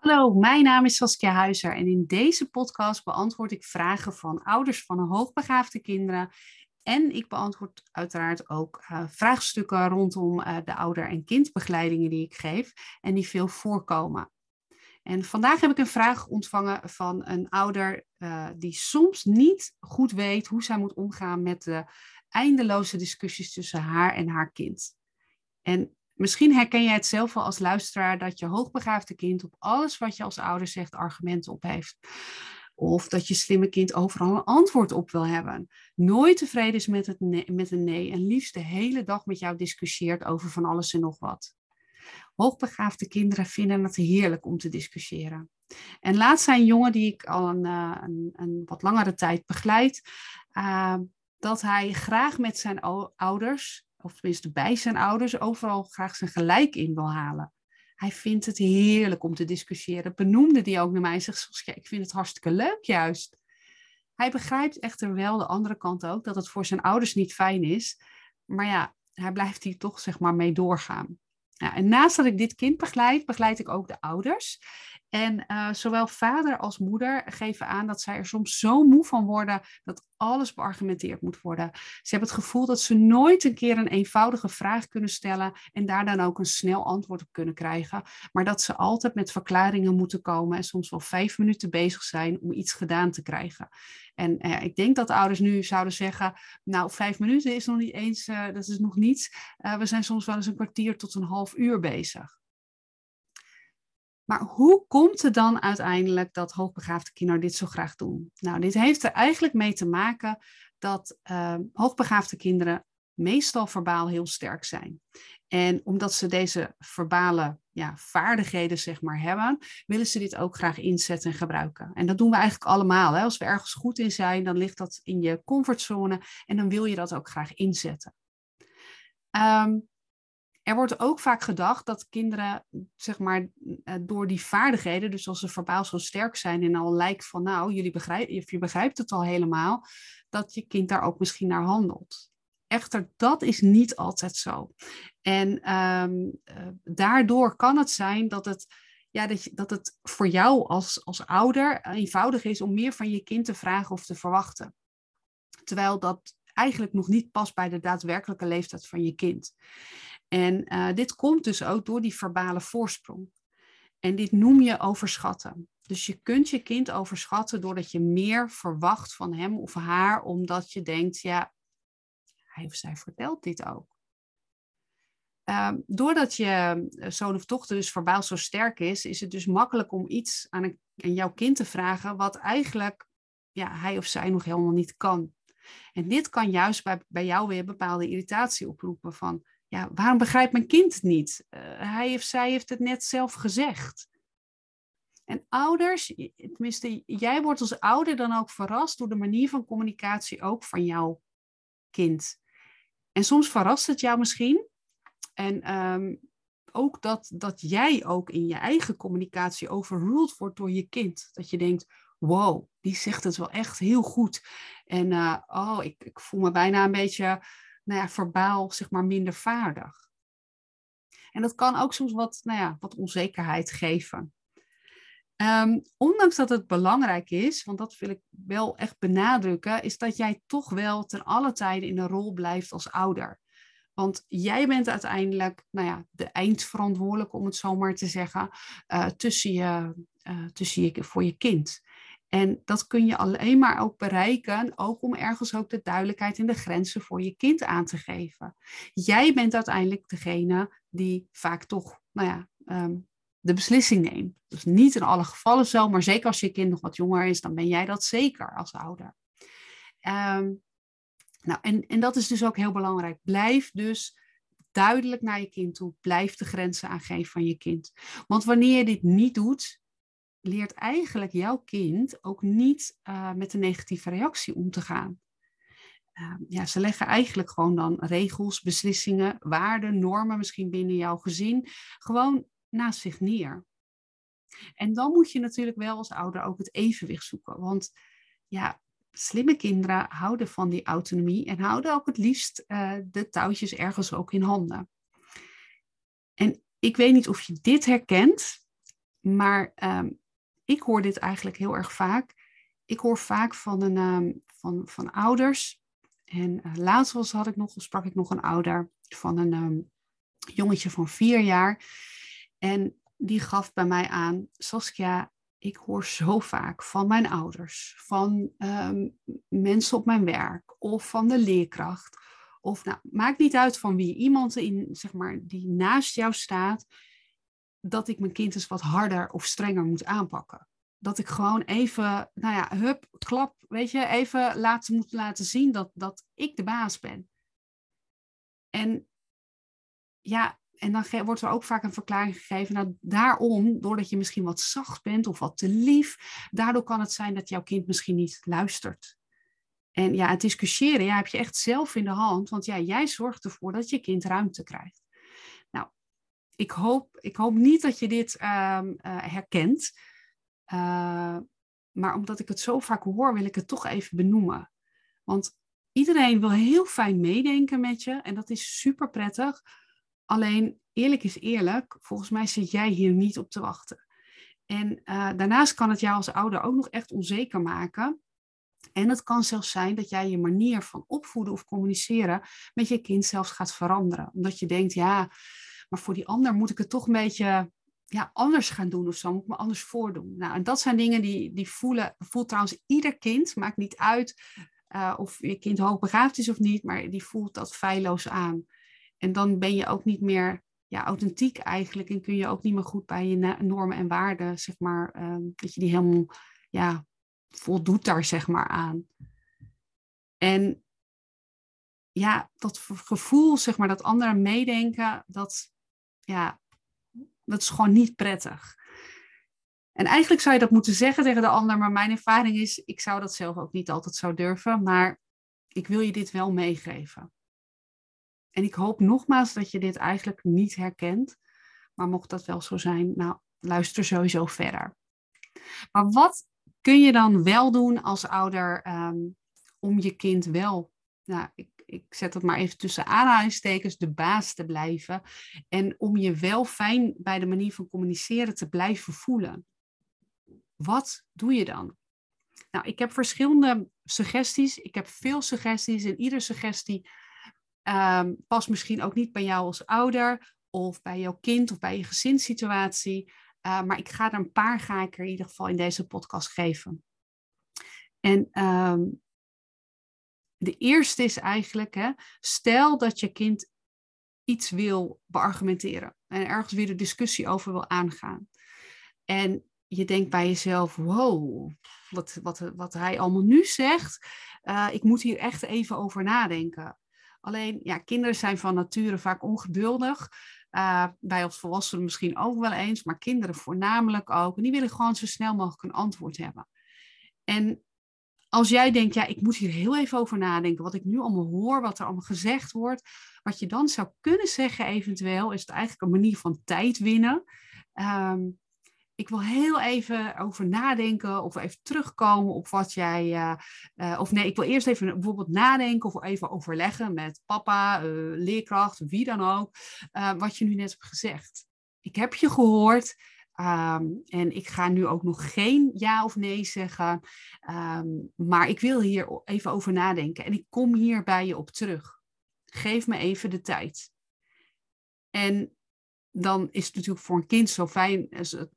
Hallo, mijn naam is Saskia Huizer en in deze podcast beantwoord ik vragen van ouders van hoogbegaafde kinderen. En ik beantwoord uiteraard ook uh, vraagstukken rondom uh, de ouder- en kindbegeleidingen die ik geef en die veel voorkomen. En vandaag heb ik een vraag ontvangen van een ouder uh, die soms niet goed weet hoe zij moet omgaan met de eindeloze discussies tussen haar en haar kind. En Misschien herken jij het zelf wel als luisteraar dat je hoogbegaafde kind op alles wat je als ouder zegt argumenten op heeft. Of dat je slimme kind overal een antwoord op wil hebben. Nooit tevreden is met, het met een nee en liefst de hele dag met jou discussieert over van alles en nog wat. Hoogbegaafde kinderen vinden het heerlijk om te discussiëren. En laatst zei een jongen die ik al een, uh, een, een wat langere tijd begeleid, uh, dat hij graag met zijn ouders of tenminste bij zijn ouders, overal graag zijn gelijk in wil halen. Hij vindt het heerlijk om te discussiëren. Benoemde die ook naar mij en zegt, ik vind het hartstikke leuk juist. Hij begrijpt echter wel de andere kant ook, dat het voor zijn ouders niet fijn is. Maar ja, hij blijft hier toch zeg maar mee doorgaan. Ja, en naast dat ik dit kind begeleid, begeleid ik ook de ouders. En uh, zowel vader als moeder geven aan dat zij er soms zo moe van worden dat alles beargumenteerd moet worden. Ze hebben het gevoel dat ze nooit een keer een eenvoudige vraag kunnen stellen en daar dan ook een snel antwoord op kunnen krijgen. Maar dat ze altijd met verklaringen moeten komen en soms wel vijf minuten bezig zijn om iets gedaan te krijgen. En uh, ik denk dat ouders nu zouden zeggen, nou vijf minuten is nog niet eens, uh, dat is nog niets. we zijn soms wel eens een kwartier tot een half uur bezig. Maar hoe komt het dan uiteindelijk dat hoogbegaafde kinderen dit zo graag doen? Nou, dit heeft er eigenlijk mee te maken dat uh, hoogbegaafde kinderen meestal verbaal heel sterk zijn. En omdat ze deze verbale ja, vaardigheden zeg maar hebben, willen ze dit ook graag inzetten en gebruiken. En dat doen we eigenlijk allemaal. Hè? Als we ergens goed in zijn, dan ligt dat in je comfortzone en dan wil je dat ook graag inzetten. Um, er wordt ook vaak gedacht dat kinderen, zeg maar, eh, door die vaardigheden, dus als ze verbaal zo sterk zijn en al lijkt van, nou, jullie begrijpen, je begrijpt het al helemaal, dat je kind daar ook misschien naar handelt. Echter, dat is niet altijd zo. En um, uh, daardoor kan het zijn dat het, ja, dat, het voor jou als, als ouder eenvoudig is om meer van je kind te vragen of te verwachten. Terwijl dat eigenlijk nog niet past bij de daadwerkelijke leeftijd van je kind. En uh, dit komt dus ook door die verbale voorsprong. En dit noem je overschatten. Dus je kunt je kind overschatten doordat je meer verwacht van hem of haar, omdat je denkt, ja, hij of zij vertelt dit ook. Uh, doordat je eh, zoon of dochter dus verbaal zo sterk is, is het dus makkelijk om iets aan, een, aan jouw kind te vragen wat eigenlijk ja, hij of zij nog helemaal niet kan. En dit kan juist bij, bij jou weer bepaalde irritatie oproepen van, ja, waarom begrijpt mijn kind het niet? Uh, hij of zij heeft het net zelf gezegd. En ouders, tenminste, jij wordt als ouder dan ook verrast door de manier van communicatie ook van jouw kind. En soms verrast het jou misschien. En um, ook dat, dat jij ook in je eigen communicatie overruled wordt door je kind. Dat je denkt, wow, die zegt het wel echt heel goed. En uh, oh, ik, ik voel me bijna een beetje nou ja, verbaal zeg maar minder vaardig. En dat kan ook soms wat, nou ja, wat onzekerheid geven. Um, ondanks dat het belangrijk is, want dat wil ik wel echt benadrukken, is dat jij toch wel ten alle tijde in een rol blijft als ouder. Want jij bent uiteindelijk nou ja, de eindverantwoordelijke, om het zo maar te zeggen, uh, tussen, je, uh, tussen je, voor je kind. En dat kun je alleen maar ook bereiken, ook om ergens ook de duidelijkheid en de grenzen voor je kind aan te geven. Jij bent uiteindelijk degene die vaak toch, nou ja, um, de beslissing neemt. Dus niet in alle gevallen zo, maar zeker als je kind nog wat jonger is, dan ben jij dat zeker als ouder. Um, nou, en, en dat is dus ook heel belangrijk. Blijf dus duidelijk naar je kind toe. Blijf de grenzen aangeven van je kind. Want wanneer je dit niet doet, leert eigenlijk jouw kind ook niet uh, met een negatieve reactie om te gaan. Uh, ja, ze leggen eigenlijk gewoon dan regels, beslissingen, waarden, normen misschien binnen jouw gezin gewoon naast zich neer. En dan moet je natuurlijk wel als ouder ook het evenwicht zoeken. Want ja, slimme kinderen houden van die autonomie en houden ook het liefst uh, de touwtjes ergens ook in handen. En ik weet niet of je dit herkent, maar ehm, ik hoor dit eigenlijk heel erg vaak. Ik hoor vaak van, een, ehm, van, van ouders. En uh, laatst was, had ik nog, sprak ik nog een ouder van een um, jongetje van vier jaar. En die gaf bij mij aan, Saskia, ik hoor zo vaak van mijn ouders, van mensen op mijn werk of van de leerkracht. Of nou, maakt niet uit van wie iemand in, zeg maar, die naast jou staat, dat ik mijn kind eens wat harder of strenger moet aanpakken. Dat ik gewoon even, nou ja, hup, klap, weet je, even laten, moet laten zien dat, dat ik de baas ben. En ja, en dan wordt er ook vaak een verklaring gegeven. Nou, daarom, doordat je misschien wat zacht bent of wat te lief, daardoor kan het zijn dat jouw kind misschien niet luistert. En ja, het discussiëren ja, heb je echt zelf in de hand, want ja, jij zorgt ervoor dat je kind ruimte krijgt. Ik hoop, ik hoop niet dat je dit ehm, eh, herkent, uh, maar omdat ik het zo vaak hoor, wil ik het toch even benoemen. Want iedereen wil heel fijn meedenken met je en dat is super prettig. Alleen, eerlijk is eerlijk, volgens mij zit jij hier niet op te wachten. En uh, daarnaast kan het jou als ouder ook nog echt onzeker maken en het kan zelfs zijn dat jij je manier van opvoeden of communiceren met je kind zelfs gaat veranderen. Omdat je denkt, ja, maar voor die ander moet ik het toch een beetje ja, anders gaan doen of zo, moet ik me anders voordoen. Nou, en dat zijn dingen die, die voelen, voelt trouwens ieder kind, maakt niet uit uh, of je kind hoogbegaafd is of niet, maar die voelt dat feilloos aan. En dan ben je ook niet meer ja, authentiek eigenlijk en kun je ook niet meer goed bij je normen en waarden, zeg maar, uh, dat je die helemaal ja, voldoet daar zeg maar aan. En ja, dat gevoel, zeg maar, dat anderen meedenken, dat, ja, dat is gewoon niet prettig. En eigenlijk zou je dat moeten zeggen tegen de ander, maar mijn ervaring is, ik zou dat zelf ook niet altijd zo durven, maar ik wil je dit wel meegeven. En ik hoop nogmaals dat je dit eigenlijk niet herkent, maar mocht dat wel zo zijn, nou, luister sowieso verder. Maar wat kun je dan wel doen als ouder ehm, om je kind wel, nou, ik, ik zet het maar even tussen aanhalingstekens, de baas te blijven. En om je wel fijn bij de manier van communiceren te blijven voelen. Wat doe je dan? Nou, ik heb verschillende suggesties. Ik heb veel suggesties en iedere suggestie um, past misschien ook niet bij jou als ouder of bij jouw kind of bij je gezinssituatie. Uh, maar ik ga er een paar ga ik er in ieder geval in deze podcast geven. En um, de eerste is eigenlijk, hè, stel dat je kind iets wil beargumenteren en ergens weer de discussie over wil aangaan. En je denkt bij jezelf, wow, wat, wat, wat hij allemaal nu zegt, uh, ik moet hier echt even over nadenken. Alleen, ja, kinderen zijn van nature vaak ongeduldig. Uh, bij ons volwassenen misschien ook wel eens, maar kinderen voornamelijk ook. En die willen gewoon zo snel mogelijk een antwoord hebben. En als jij denkt, ja, ik moet hier heel even over nadenken, wat ik nu allemaal hoor, wat er allemaal gezegd wordt, wat je dan zou kunnen zeggen eventueel, is het eigenlijk een manier van tijd winnen. Um, ik wil heel even over nadenken of even terugkomen op wat jij. Uh, uh, of nee, ik wil eerst even bijvoorbeeld nadenken of even overleggen met papa, uh, leerkracht, wie dan ook, wat je nu net hebt gezegd. Ik heb je gehoord. Um, en ik ga nu ook nog geen ja of nee zeggen. Um, maar ik wil hier even over nadenken. En ik kom hier bij je op terug. Geef me even de tijd. En dan is het natuurlijk voor een kind zo fijn,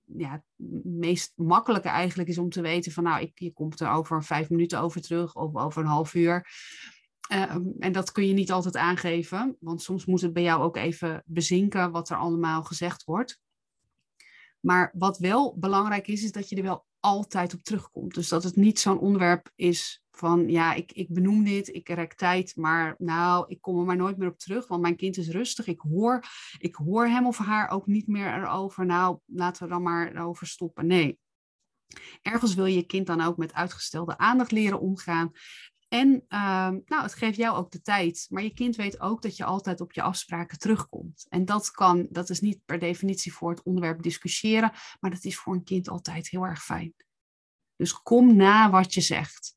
ja, het meest makkelijke eigenlijk is om te weten van nou, ik, je komt er over vijf minuten over terug of over een half uur. Ehm, en dat kun je niet altijd aangeven, want soms moet het bij jou ook even bezinken wat er allemaal gezegd wordt. Maar wat wel belangrijk is, is dat je er wel altijd op terugkomt. Dus dat het niet zo'n onderwerp is van, ja, ik, ik benoem dit, ik rek tijd, maar nou, ik kom er maar nooit meer op terug, want mijn kind is rustig. Ik hoor, ik hoor hem of haar ook niet meer erover. Nou, laten we dan maar erover stoppen. Nee. Ergens wil je je kind dan ook met uitgestelde aandacht leren omgaan. En ehm, nou, het geeft jou ook de tijd. Maar je kind weet ook dat je altijd op je afspraken terugkomt. En dat kan, dat is niet per definitie voor het onderwerp discussiëren, maar dat is voor een kind altijd heel erg fijn. Dus kom na wat je zegt.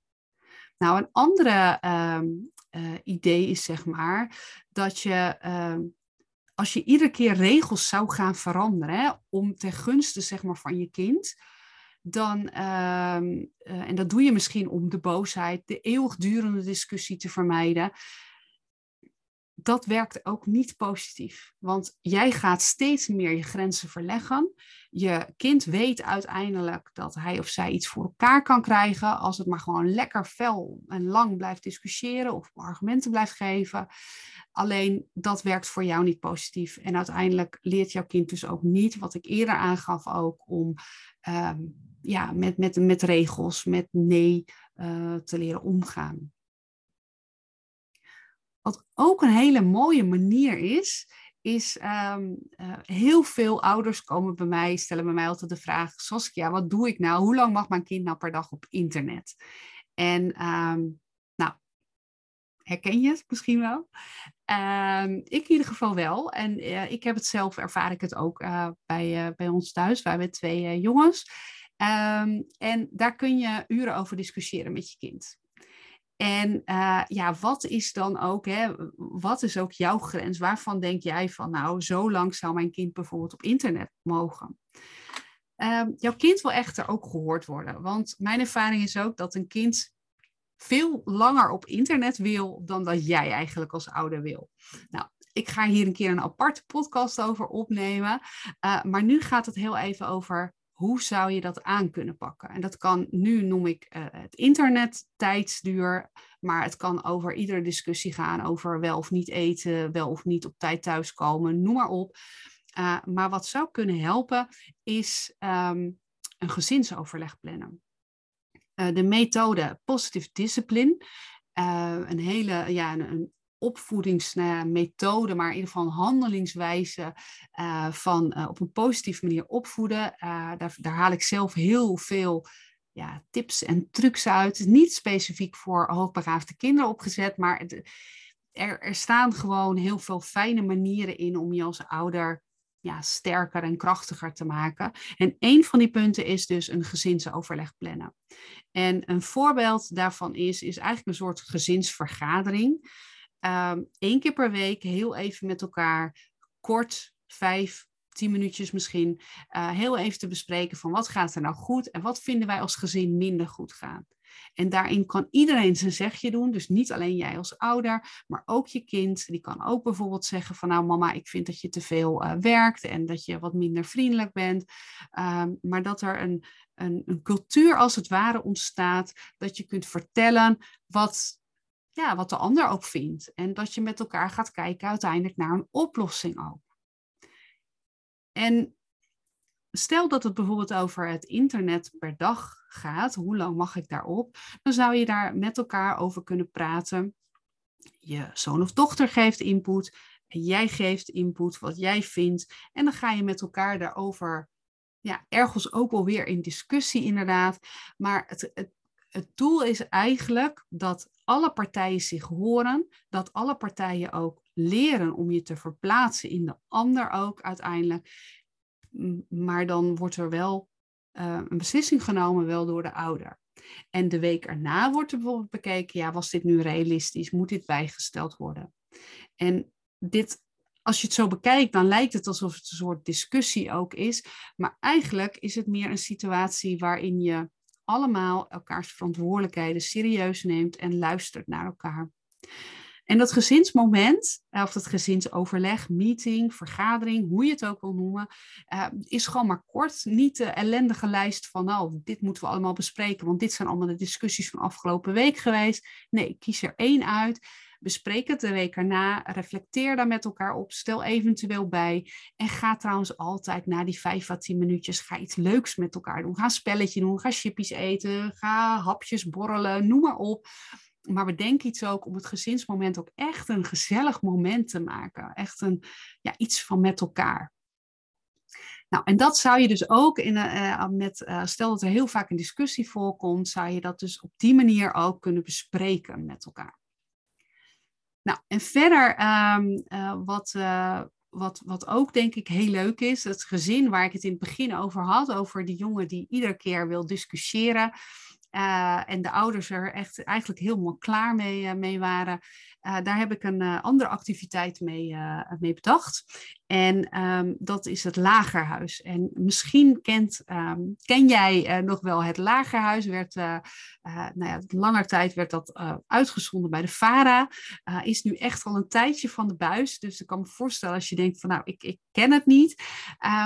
Nou, een andere um, uh, idee is zeg maar dat je um, als je iedere keer regels zou gaan veranderen hè, om ten gunste zeg maar, van je kind, dan, ehm, eh, en dat doe je misschien om de boosheid, de eeuwigdurende discussie te vermijden, dat werkt ook niet positief. Want jij gaat steeds meer je grenzen verleggen. Je kind weet uiteindelijk dat hij of zij iets voor elkaar kan krijgen als het maar gewoon lekker fel en lang blijft discussiëren of argumenten blijft geven. Alleen dat werkt voor jou niet positief. En uiteindelijk leert jouw kind dus ook niet, wat ik eerder aangaf ook, om ehm, ja, met, met, met regels, met nee uh, te leren omgaan. Wat ook een hele mooie manier is, is um, heel veel ouders komen bij mij, stellen bij mij altijd de vraag, Saskia, wat doe ik nou? Hoe lang mag mijn kind nou per dag op internet? En um, nou, herken je het misschien wel? Um, ik in ieder geval wel. En uh, ik heb het zelf, ervaar ik het ook bij, bij ons thuis. Wij hebben twee jongens. En daar kun je uren over discussiëren met je kind. En uh, ja, wat is dan ook, hè, wat is ook jouw grens? Waarvan denk jij van, nou, zo lang zou mijn kind bijvoorbeeld op internet mogen? Uh, jouw kind wil echter ook gehoord worden. Want mijn ervaring is ook dat een kind veel langer op internet wil dan dat jij eigenlijk als ouder wil. Nou, ik ga hier een keer een aparte podcast over opnemen. Uh, maar nu gaat het heel even over hoe zou je dat aan kunnen pakken? En dat kan, nu noem ik uh, het internet tijdsduur, maar het kan over iedere discussie gaan over wel of niet eten, wel of niet op tijd thuiskomen, noem maar op. Uh, maar wat zou kunnen helpen is um, een gezinsoverleg plannen. Uh, de methode Positive Discipline, een hele ja, een, opvoedingsmethode, maar in ieder geval handelingswijze uh, van uh, op een positieve manier opvoeden. Uh, daar, daar, haal ik zelf heel veel ja, tips en trucs uit. Niet specifiek voor hoogbegaafde kinderen opgezet, maar er, er, staan gewoon heel veel fijne manieren in om je als ouder ja, sterker en krachtiger te maken. En een van die punten is dus een gezinsoverleg plannen. En een voorbeeld daarvan is, is eigenlijk een soort gezinsvergadering um, één keer per week heel even met elkaar kort, vijf, tien minuutjes misschien, uh, heel even te bespreken van wat gaat er nou goed en wat vinden wij als gezin minder goed gaan. En daarin kan iedereen zijn zegje doen. Dus niet alleen jij als ouder, maar ook je kind. Die kan ook bijvoorbeeld zeggen van nou mama, ik vind dat je te veel uh, werkt en dat je wat minder vriendelijk bent. Um, maar dat er een, een, een cultuur als het ware ontstaat. Dat je kunt vertellen wat ja, wat de ander ook vindt. En dat je met elkaar gaat kijken uiteindelijk naar een oplossing ook. En stel dat het bijvoorbeeld over het internet per dag gaat, hoe lang mag ik daarop? Dan zou je daar met elkaar over kunnen praten. Je zoon of dochter geeft input en jij geeft input wat jij vindt. En dan ga je met elkaar daarover, ja, ergens ook wel weer in discussie inderdaad. Maar het, het, het doel is eigenlijk dat alle partijen zich horen, dat alle partijen ook leren om je te verplaatsen in de ander ook uiteindelijk. Maar dan wordt er wel uh, een beslissing genomen, wel door de ouder. En de week erna wordt er bijvoorbeeld bekeken, ja, was dit nu realistisch? Moet dit bijgesteld worden? En dit, als je het zo bekijkt, dan lijkt het alsof het een soort discussie ook is. Maar eigenlijk is het meer een situatie waarin je allemaal elkaars verantwoordelijkheden serieus neemt en luistert naar elkaar. En dat gezinsmoment, eh, of dat gezinsoverleg, meeting, vergadering, hoe je het ook wil noemen, uh, is gewoon maar kort. Niet de ellendige lijst van, nou, dit moeten we allemaal bespreken, want dit zijn allemaal de discussies van afgelopen week geweest. Nee, kies er één uit Bespreek het de week erna. Reflecteer daar met elkaar op. Stel eventueel bij. En ga trouwens altijd na die vijf à tien minuutjes ga iets leuks met elkaar doen. Ga een spelletje doen. Ga chippies eten. Ga hapjes borrelen. Noem maar op. Maar bedenk iets ook om het gezinsmoment ook echt een gezellig moment te maken. Echt een, ja, iets van met elkaar. Nou, en dat zou je dus ook in, uh, met, uh, stel dat er heel vaak een discussie voorkomt, zou je dat dus op die manier ook kunnen bespreken met elkaar. Nou, en verder, um, uh, wat, uh, wat, wat ook denk ik heel leuk is, het gezin waar ik het in het begin over had, over die jongen die iedere keer wil discussiëren. Uh, en de ouders er echt eigenlijk helemaal klaar mee, mee waren. Uh, daar heb ik een uh, andere activiteit mee, mee bedacht. En um, dat is het Lagerhuis. En misschien kent, um, ken jij nog wel het Lagerhuis. Werd, nou ja, tijd werd dat uitgezonden bij de VARA. is nu echt al een tijdje van de buis. Dus ik kan me voorstellen als je denkt van nou, ik, ik ken het niet.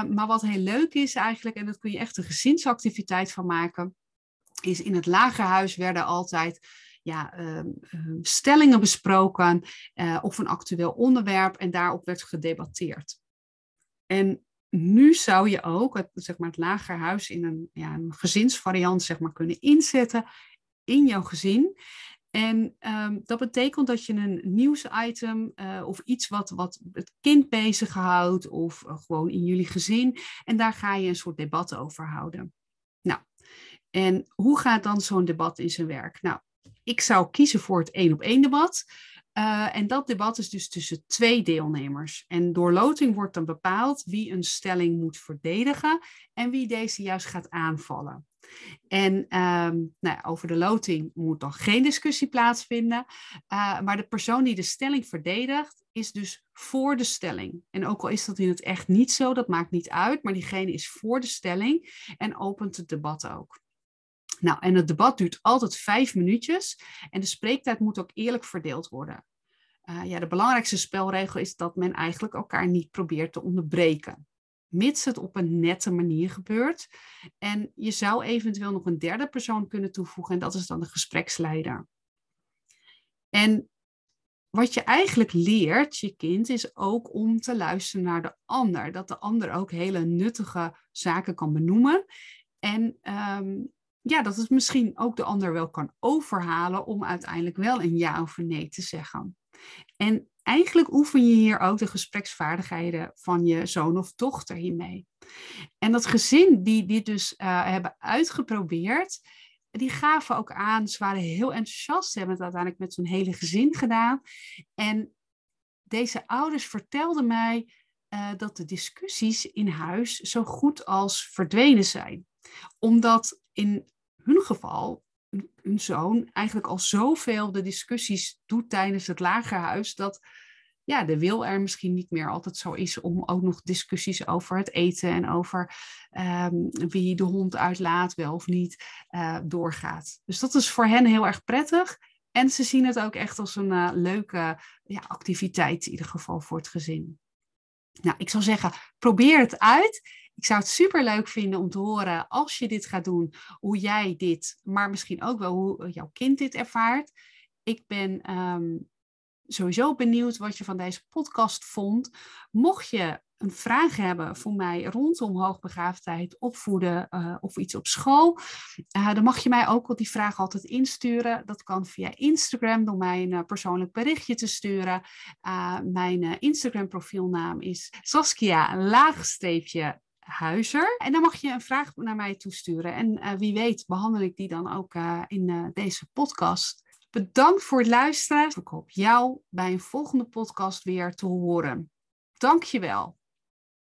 maar wat heel leuk is eigenlijk, en dat kun je echt een gezinsactiviteit van maken is in het lagerhuis werden altijd ja, ehm, ehm, stellingen besproken uh, of een actueel onderwerp en daarop werd gedebatteerd. En nu zou je ook het, zeg maar, het lagerhuis in een, ja, een gezinsvariant zeg maar, kunnen inzetten in jouw gezin. En um, dat betekent dat je een nieuwsitem uh, of iets wat, wat het kind bezighoudt of uh, gewoon in jullie gezin. En daar ga je een soort debat over houden. Nou, en hoe gaat dan zo'n debat in zijn werk? Nou, ik zou kiezen voor het één op één debat. Uh, en dat debat is dus tussen twee deelnemers. En door loting wordt dan bepaald wie een stelling moet verdedigen en wie deze juist gaat aanvallen. En um, nou, over de loting moet dan geen discussie plaatsvinden. Uh, maar de persoon die de stelling verdedigt, is dus voor de stelling. En ook al is dat in het echt niet zo, dat maakt niet uit. Maar diegene is voor de stelling en opent het debat ook. Nou, en het debat duurt altijd vijf minuutjes en de spreektijd moet ook eerlijk verdeeld worden. Uh, ja, de belangrijkste spelregel is dat men eigenlijk elkaar niet probeert te onderbreken. Mits het op een nette manier gebeurt. En je zou eventueel nog een derde persoon kunnen toevoegen en dat is dan de gespreksleider. En wat je eigenlijk leert, je kind, is ook om te luisteren naar de ander. Dat de ander ook hele nuttige zaken kan benoemen. En um, ja, dat het misschien ook de ander wel kan overhalen om uiteindelijk wel een ja of een nee te zeggen. En eigenlijk oefen je hier ook de gespreksvaardigheden van je zoon of dochter hiermee. En dat gezin die dit dus uh, hebben uitgeprobeerd, die gaven ook aan, ze waren heel enthousiast, ze hebben het uiteindelijk met zo'n hele gezin gedaan. En deze ouders vertelden mij uh, dat de discussies in huis zo goed als verdwenen zijn. Omdat in hun geval hun zoon eigenlijk al zoveel de discussies doet tijdens het lagerhuis, dat ja, de wil er misschien niet meer altijd zo is om ook nog discussies over het eten en over um, wie de hond uitlaat, wel of niet, uh, doorgaat. Dus dat is voor hen heel erg prettig. En ze zien het ook echt als een uh, leuke ja, activiteit, in ieder geval voor het gezin. Nou, ik zou zeggen, probeer het uit. Ik zou het super leuk vinden om te horen als je dit gaat doen, hoe jij dit, maar misschien ook wel hoe jouw kind dit ervaart. Ik ben um, sowieso benieuwd wat je van deze podcast vond. Mocht je een vraag hebben voor mij rondom hoogbegaafdheid, opvoeden uh, of iets op school, uh, dan mag je mij ook die vraag altijd insturen. Dat kan via Instagram door mij een uh, persoonlijk berichtje te sturen. mijn Instagram profielnaam is Saskia laagstreepje Huizer. En dan mag je een vraag naar mij toesturen. En wie weet behandel ik die dan ook in deze podcast. Bedankt voor het luisteren. Ik hoop jou bij een volgende podcast weer te horen. Dankjewel.